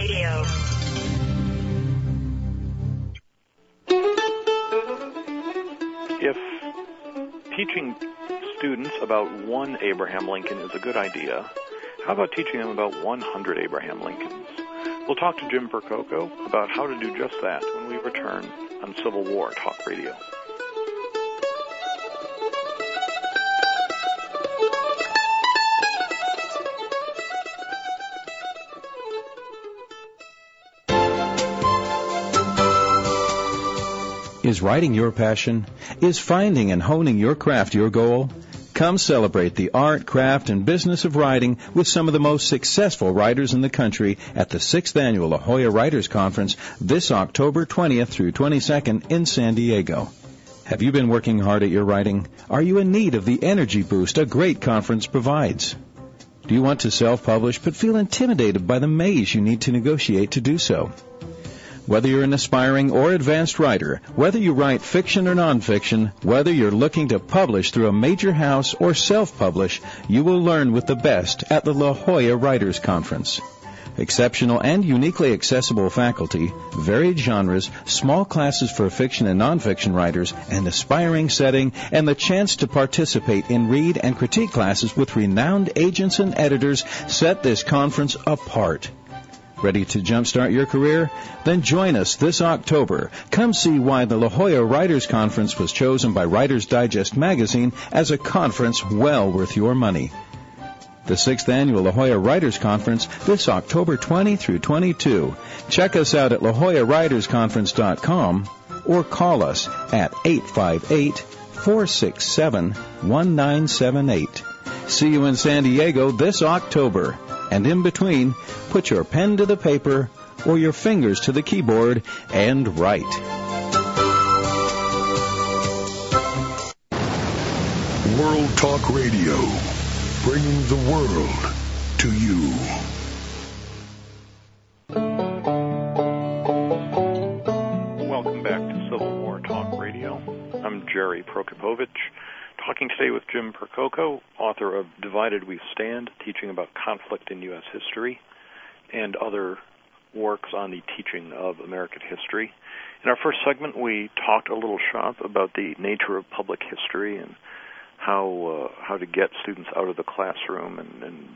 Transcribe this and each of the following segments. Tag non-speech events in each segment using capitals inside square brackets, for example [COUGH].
Radio. If teaching students about one Abraham Lincoln is a good idea, how about teaching them about 100 Abraham Lincolns? We'll talk to Jim Percoco about how to do just that when we return on Civil War Talk Radio. Is writing your passion? Is finding and honing your craft your goal? Come celebrate the art, craft, and business of writing with some of the most successful writers in the country at the 6th Annual La Jolla Writers Conference this October 20th through 22nd in San Diego. Have you been working hard at your writing? Are you in need of the energy boost a great conference provides? Do you want to self-publish but feel intimidated by the maze you need to negotiate to do so? Whether you're an aspiring or advanced writer, whether you write fiction or nonfiction, whether you're looking to publish through a major house or self-publish, you will learn with the best at the La Jolla Writers Conference. Exceptional and uniquely accessible faculty, varied genres, small classes for fiction and nonfiction writers, an aspiring setting, and the chance to participate in read and critique classes with renowned agents and editors set this conference apart. Ready to jumpstart your career? Then join us this October. Come see why the La Jolla Writers Conference was chosen by Writers Digest magazine as a conference well worth your money. The sixth annual La Jolla Writers Conference this October 20 through 22. Check us out at LaJollaWritersConference.com or call us at 858 467 1978. See you in San Diego this October. And in between, put your pen to the paper or your fingers to the keyboard and write. World Talk Radio, bringing the world to you. Welcome back to Civil War Talk Radio. I'm Jerry Prokopowicz, talking today with Jim Percoco, author of Divided We Stand, teaching about conflict in U.S. history, and other works on the teaching of American history. In our first segment, we talked a little shop about the nature of public history and how uh, how to get students out of the classroom and, and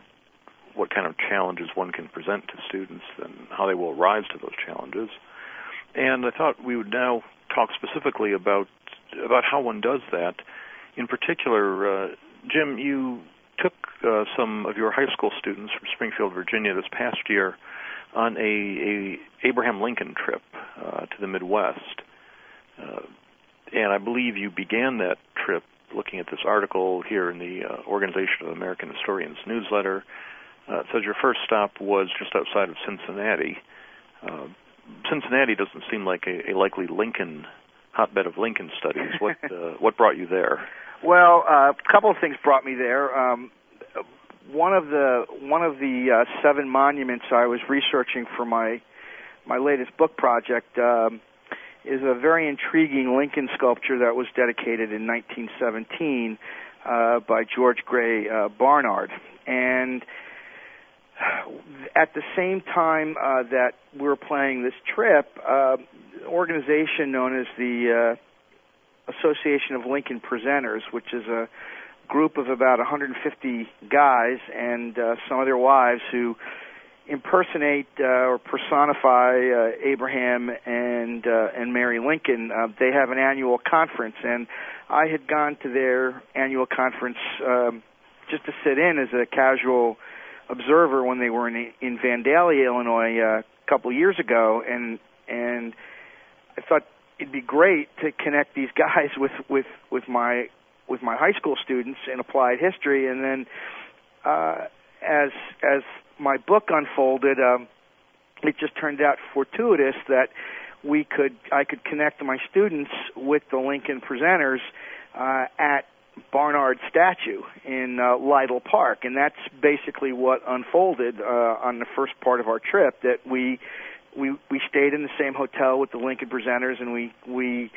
what kind of challenges one can present to students and how they will rise to those challenges. And I thought we would now talk specifically about about how one does that. In particular, uh, Jim, you took uh, some of your high school students from Springfield, Virginia, this past year on a, a Abraham Lincoln trip uh, to the Midwest, uh, and I believe you began that trip looking at this article here in the uh, Organization of American Historians newsletter. Uh, it says your first stop was just outside of Cincinnati. Uh, Cincinnati doesn't seem like a, a likely Lincoln hotbed of Lincoln studies. What [LAUGHS] uh, what brought you there? Well, uh, a couple of things brought me there. Um, one of the one of the uh, seven monuments I was researching for my my latest book project um, is a very intriguing Lincoln sculpture that was dedicated in 1917 uh, by George Grey uh, Barnard, and at the same time uh, that we were planning this trip, uh, an organization known as the uh, Association of Lincoln Presenters, which is a group of about 150 guys and uh, some of their wives who impersonate uh, or personify uh, Abraham and uh, and Mary Lincoln. Uh, they have an annual conference, and I had gone to their annual conference um, just to sit in as a casual observer when they were in in Vandalia, Illinois, uh, a couple years ago, and and I thought it'd be great to connect these [LAUGHS] guys with with with my with my high school students in applied history, and then uh, as as my book unfolded, um, it just turned out fortuitous that we could I could connect my students with the Lincoln presenters uh, at Barnard statue in uh, Lytle Park, and that's basically what unfolded uh, on the first part of our trip. That we we we stayed in the same hotel with the Lincoln presenters, and we we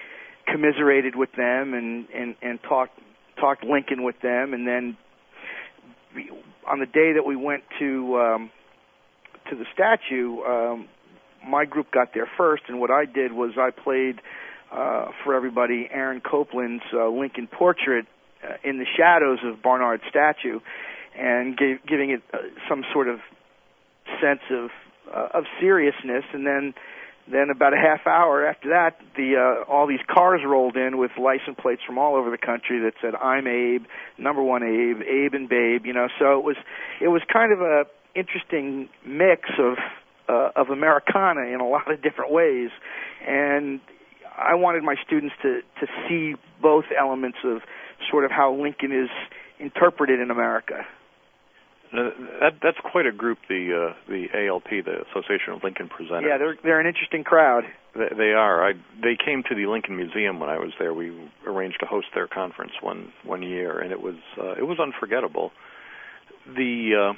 commiserated with them and and and talked talked Lincoln with them, and then on the day that we went to um, to the statue, um, my group got there first, and what I did was I played uh, for everybody Aaron Copland's uh, Lincoln portrait uh, in the shadows of Barnard's statue, and gave, giving it uh, some sort of sense of uh, of seriousness, and then then about a half hour after that, the uh, all these cars rolled in with license plates from all over the country that said "I'm Abe," number one Abe, Abe and Babe. You know, so it was it was kind of a interesting mix of uh, of Americana in a lot of different ways, and I wanted my students to to see both elements of sort of how Lincoln is interpreted in America. That, that's quite a group, the uh, the ALP, the Association of Lincoln Presenters. Yeah, they're they're an interesting crowd. They, they are. I, they came to the Lincoln Museum when I was there. We arranged to host their conference one one year, and it was uh, it was unforgettable. The uh,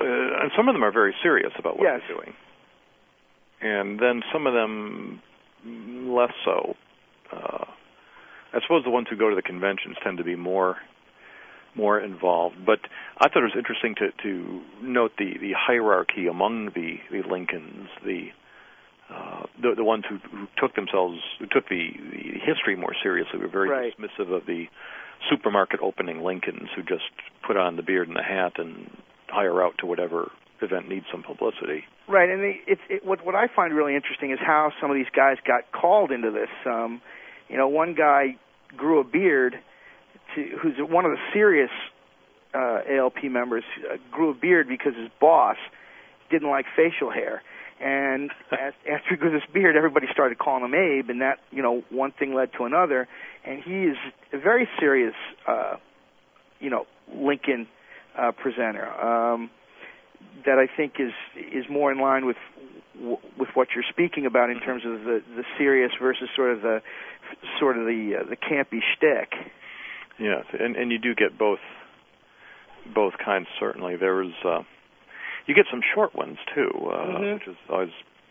uh, and some of them are very serious about what yes. they're doing, and then some of them less so. Uh, I suppose the ones who go to the conventions tend to be more more involved. But I thought it was interesting to, to note the, the hierarchy among the, the Lincolns, the, uh, the the ones who, who took themselves who took the, the history more seriously were very right. dismissive of the supermarket opening Lincolns who just put on the beard and the hat and hire out to whatever event needs some publicity. Right, and the, it's it, what what I find really interesting is how some of these guys got called into this. Um, you know, one guy grew a beard to, who's one of the serious uh, ALP members, uh, grew a beard because his boss didn't like facial hair. And [LAUGHS] after he grew this beard, everybody started calling him Abe, and that you know one thing led to another. And he is a very serious, uh, you know, Lincoln uh, presenter um, that I think is is more in line with with what you're speaking about in terms of the the serious versus sort of the sort of the uh, the campy shtick. Yes, and and you do get both both kinds. Certainly, there was uh, you get some short ones too, uh, mm-hmm. which is always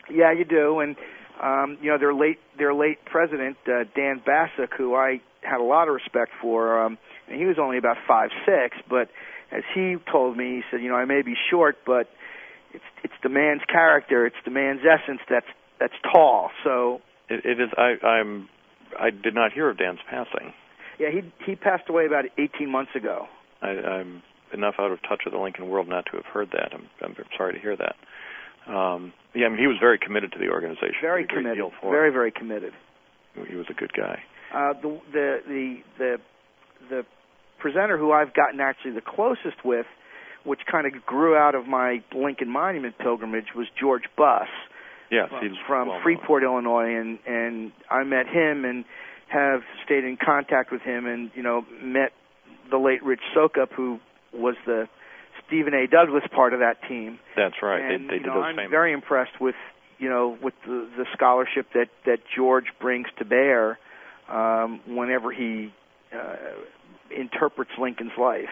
yeah, you do. And um, you know, their late their late president uh, Dan Bassick, who I had a lot of respect for, um, and he was only about five six, but as he told me, he said, you know, I may be short, but it's it's the man's character, it's the man's essence that's that's tall. So it, it is. I, I'm. I did not hear of Dan's passing. Yeah, he he passed away about 18 months ago. I, I'm enough out of touch with the Lincoln world not to have heard that. I'm, I'm sorry to hear that. Um, yeah, I mean, he was very committed to the organization. Very committed. Very, very committed. He was a good guy. Uh, the the the the the presenter who I've gotten actually the closest with, which kind of grew out of my Lincoln Monument pilgrimage, was George Buss. Yes, from, he's from well Freeport, Illinois, and and I met him and have stayed in contact with him, and you know met the late Rich Sokup, who was the Stephen A. Douglas part of that team. That's right. And, they, they did know, those I'm famous. very impressed with you know with the, the scholarship that that George brings to bear um, whenever he uh, interprets Lincoln's life.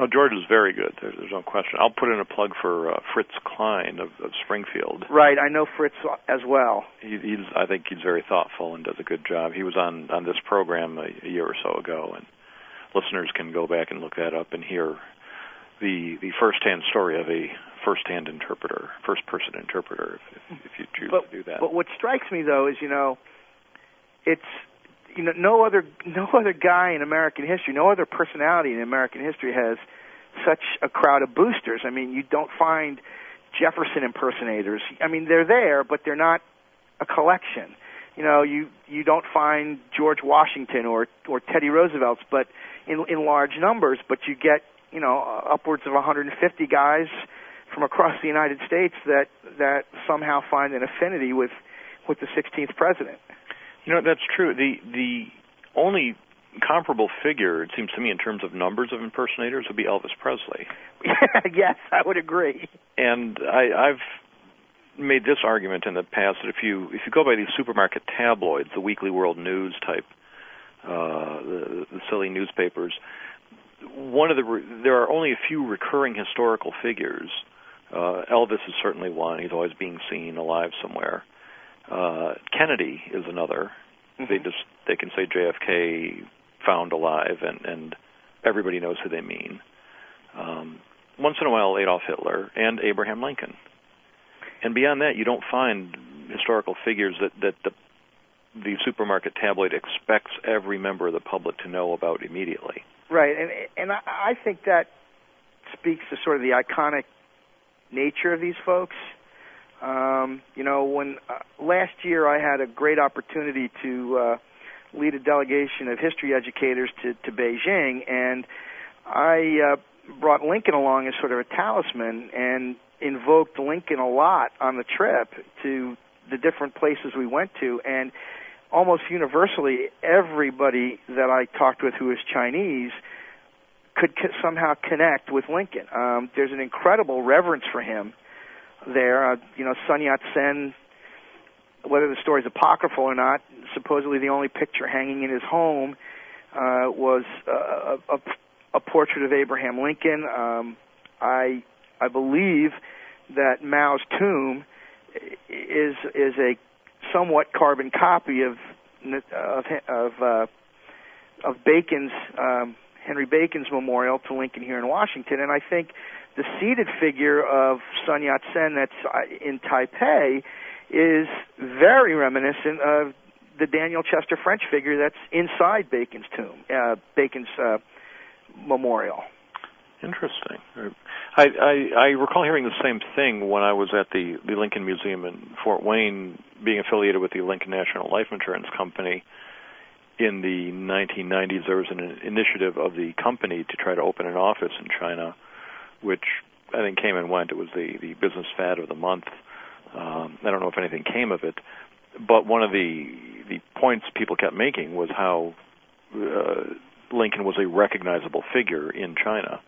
Oh, George is very good. There's, there's no question. I'll put in a plug for uh, Fritz Klein of, of Springfield. Right, I know Fritz as well. He, he's, I think he's very thoughtful and does a good job. He was on on this program a, a year or so ago, and listeners can go back and look that up and hear the the first-hand story of a first-hand interpreter, first-person interpreter, if, if, if you choose but, to do that. But what strikes me though is, you know, it's you know no other [LAUGHS] no other guy in American history, no other personality in American history has such a crowd of boosters. I mean, you don't find Jefferson impersonators. I mean, they're there, but they're not a collection. You know, you you don't find George Washington or or Teddy Roosevelt's, but in in large numbers. But you get you know upwards of 150 guys from across the United States that that somehow find an affinity with with the 16th president. You know, that's true. The the only comparable figure, it seems to me, in terms of numbers of impersonators, would be Elvis Presley. [LAUGHS] yes, I would agree. And I, I've made this argument in the past that if you if you go by these supermarket tabloids, the Weekly World News type, uh, the, the silly newspapers, one of the re- there are only a few recurring historical figures. Uh, Elvis is certainly one; he's always being seen alive somewhere. Uh, Kennedy is another. Mm-hmm. They just they can say JFK found alive, and and everybody knows who they mean. Um, once in a while Adolf Hitler and Abraham Lincoln. And beyond that, you don't find historical figures that that the the supermarket tabloid expects every member of the public to know about immediately. Right, and and I, I think that speaks to sort of the iconic nature of these folks. Um, you know, when uh, last year I had a great opportunity to uh, lead a delegation of history educators to, to Beijing, and I uh, brought Lincoln along as sort of a talisman and invoked Lincoln a lot on the trip to the different places we went to, and almost universally, everybody that I talked with who was Chinese could somehow connect with Lincoln. Um, there's an incredible reverence for him there. Uh, you know, Sun Yat sen, whether the story's apocryphal or not, supposedly the only picture hanging in his home uh, was uh, a, a, a portrait of Abraham Lincoln. Um, I I believe that Mao's tomb is is a somewhat carbon copy of of of, uh, of Bacon's um, Henry Bacon's memorial to Lincoln here in Washington, and I think the seated figure of Sun Yat Sen that's uh, in Taipei is very reminiscent of the Daniel Chester French figure that's inside Bacon's tomb, uh, Bacon's uh, memorial. Interesting. I, I I recall hearing the same thing when I was at the the Lincoln Museum in Fort Wayne, being affiliated with the Lincoln National Life Insurance Company. In the 1990s, there was an initiative of the company to try to open an office in China, which I think came and went. It was the the business fad of the month. Um, I don't know if anything came of it, but one of the the points people kept making was how uh, Lincoln was a recognizable figure in China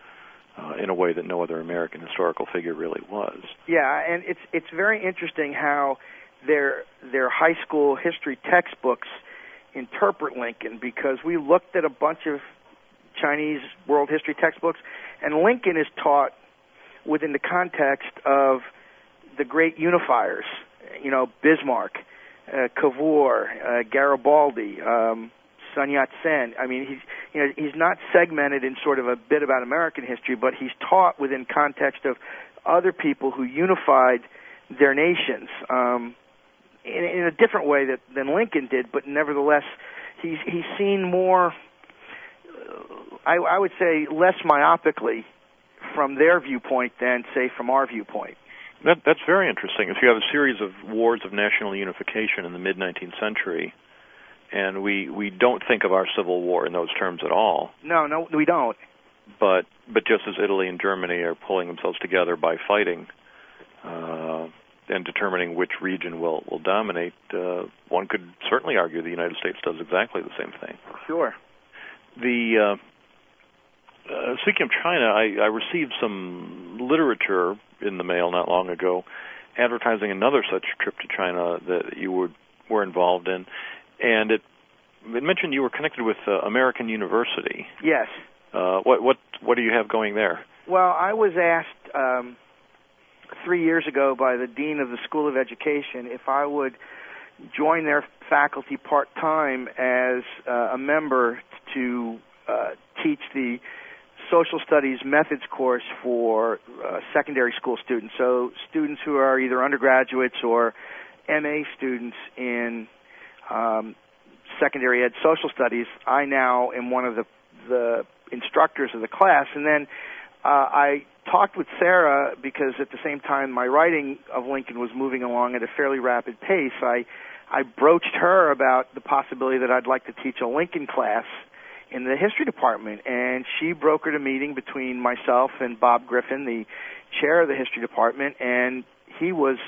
uh, in a way that no other American historical figure really was. Yeah, and it's it's very interesting how their their high school history textbooks interpret Lincoln because we looked at a bunch of Chinese world history textbooks, and Lincoln is taught within the context of the great unifiers, you know, Bismarck, uh, Cavour, uh, Garibaldi, um, Sun Yat Sen. I mean, he's you know he's not segmented in sort of a bit about American history, but he's taught within context of other people who unified their nations um, in, in a different way that, than Lincoln did. But nevertheless, he's he's seen more. I, I would say less myopically from their viewpoint than say from our viewpoint. That, that's very interesting. If you have a series of wars of national unification in the mid 19th century, and we we don't think of our civil war in those terms at all. No, no, we don't. But but just as Italy and Germany are pulling themselves together by fighting uh, and determining which region will will dominate, uh, one could certainly argue the United States does exactly the same thing. Sure. The uh, uh, speaking of China, I, I received some literature in the mail not long ago, advertising another such trip to China that you would were involved in, and it, it mentioned you were connected with uh, American University. Yes. Uh, what what what do you have going there? Well, I was asked um, three years ago by the dean of the School of Education if I would join their faculty part time as uh, a member to uh, teach the social studies methods course for uh, secondary school students. So students who are either undergraduates or MA students in um, secondary ed social studies, I now am one of the the instructors of the class, and then uh, I talked with Sarah because at the same time my writing of Lincoln was moving along at a fairly rapid pace. I I broached her about the possibility that I'd like to teach a Lincoln class in the history department, and she brokered a meeting between myself and Bob Griffin, the chair of the history department, and he was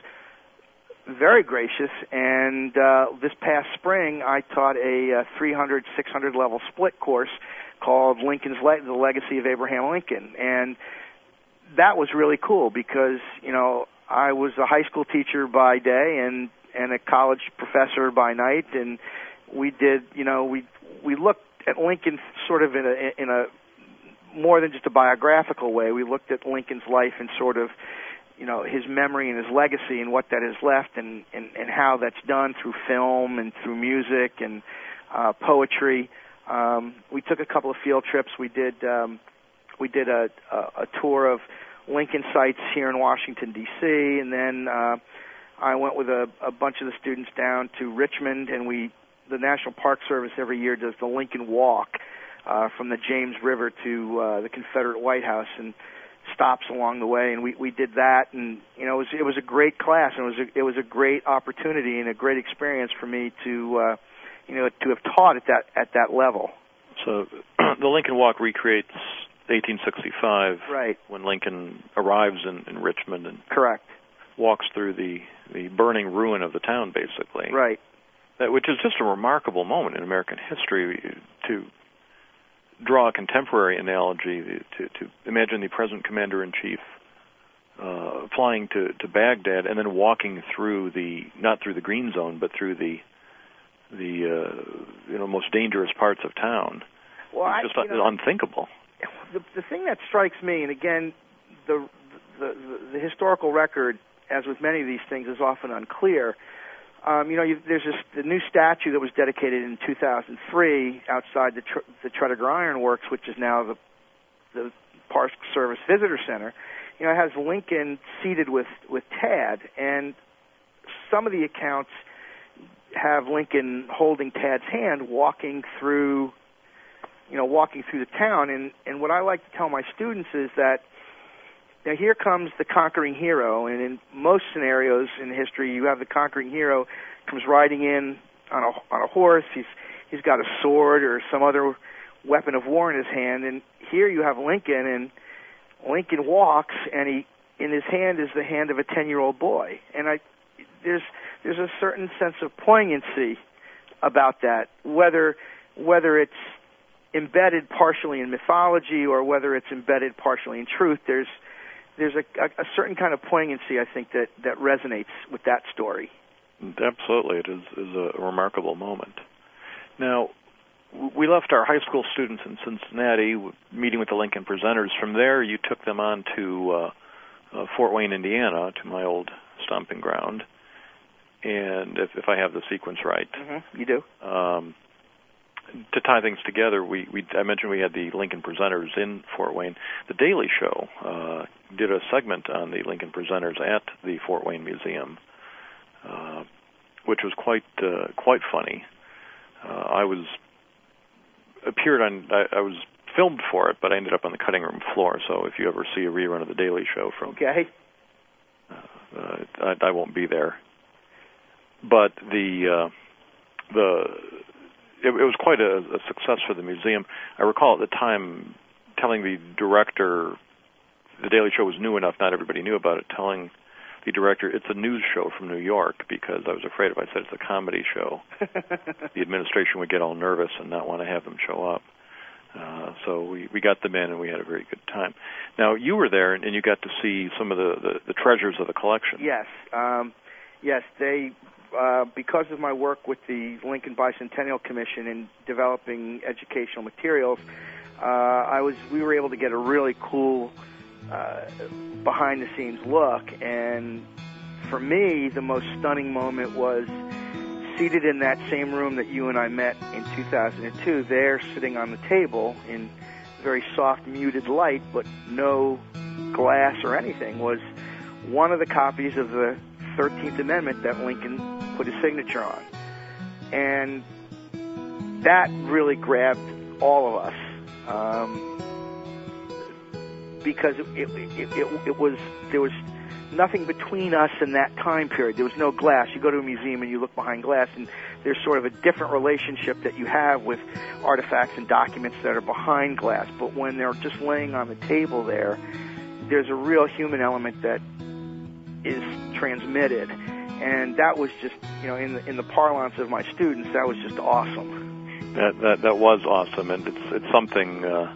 very gracious. And uh, this past spring, I taught a uh, 300, 600 level split course called Lincoln's Le- The Legacy of Abraham Lincoln, and that was really cool because you know I was a high school teacher by day and and a college professor by night, and we did you know we we looked at Lincoln sort of in a in a more than just a biographical way. We looked at Lincoln's life in sort of you know his memory and his legacy and what that has left and and, and how that's done through film and through music and uh, poetry. Um, we took a couple of field trips. We did um, we did a, a, a tour of Lincoln sites here in Washington D.C. and then uh, I went with a, a bunch of the students down to Richmond, and we the National Park Service every year does the Lincoln Walk uh, from the James River to uh, the Confederate White House, and stops along the way, and we we did that, and you know it was it was a great class, and it was a, it was a great opportunity and a great experience for me to uh, you know to have taught at that at that level. So [CLEARS THROAT] the Lincoln Walk recreates 1865, right? When Lincoln arrives in, in Richmond and correct walks through the the burning ruin of the town, basically. Right. That, which is just a remarkable moment in American history to draw a contemporary analogy to, to imagine the present commander in chief uh, flying to, to Baghdad and then walking through the not through the green zone but through the the uh, you know most dangerous parts of town. Well, it's just I, know, unthinkable. The, the thing that strikes me, and again, the, the the historical record, as with many of these things, is often unclear. Um, you know, you, there's this the new statue that was dedicated in 2003 outside the Tr- the Tredegar Iron Works, which is now the the Park Service Visitor Center. You know, it has Lincoln seated with with Tad, and some of the accounts have Lincoln holding Tad's hand, walking through, you know, walking through the town. And and what I like to tell my students is that now here comes the conquering hero, and in most scenarios in history, you have the conquering hero comes riding in on a on a horse. He's he's got a sword or some other weapon of war in his hand, and here you have Lincoln, and Lincoln walks, and he in his hand is the hand of a ten year old boy, and I there's there's a certain sense of poignancy about that, whether whether it's embedded partially in mythology or whether it's embedded partially in truth. There's there's a, a, a certain kind of poignancy I think that that resonates with that story. Absolutely, it is is a remarkable moment. Now, we left our high school students in Cincinnati meeting with the Lincoln presenters. From there, you took them on to uh, uh, Fort Wayne, Indiana, to my old stomping ground. And if, if I have the sequence right, mm-hmm. you do. Um, to tie things together, we, we I mentioned we had the Lincoln presenters in Fort Wayne. The Daily Show uh, did a segment on the Lincoln presenters at the Fort Wayne Museum, uh, which was quite uh, quite funny. Uh, I was appeared on I, I was filmed for it, but I ended up on the cutting room floor. So if you ever see a rerun of the Daily Show from okay, uh, uh, I, I won't be there. But the uh, the it, it was quite a, a success for the museum. I recall at the time telling the director, the Daily Show was new enough, not everybody knew about it, telling the director it's a news show from New York because I was afraid if I said it's a comedy show, [LAUGHS] the administration would get all nervous and not want to have them show up. Uh, so we we got them in and we had a very good time. Now you were there and you got to see some of the the, the treasures of the collection. Yes, um, yes, they uh, because of my work with the Lincoln Bicentennial Commission in developing educational materials, uh, I was we were able to get a really cool uh, behind the scenes look. And for me, the most stunning moment was seated in that same room that you and I met in 2002. There, sitting on the table in very soft, muted light, but no glass or anything, was one of the copies of the 13th Amendment that Lincoln put his signature on. And that really grabbed all of us. Um, because it, it, it, it was there was nothing between us in that time period. There was no glass. You go to a museum and you look behind glass, and there's sort of a different relationship that you have with artifacts and documents that are behind glass. But when they're just laying on the table there, there's a real human element that is transmitted, and that was just you know in the in the parlance of my students, that was just awesome. That that that was awesome, and it's it's something. Uh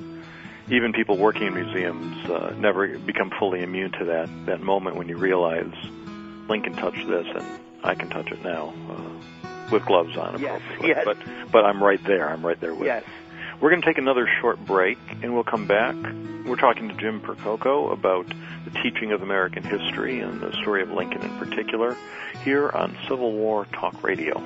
even people working in museums uh, never become fully immune to that that moment when you realize Lincoln touched this and I can touch it now uh, with gloves on. Yes, yes. But but I'm right there. I'm right there with. Yes. We're going to take another short break, and we'll come back. We're talking to Jim Percoco about the teaching of American history and the story of Lincoln in particular here on Civil War Talk Radio.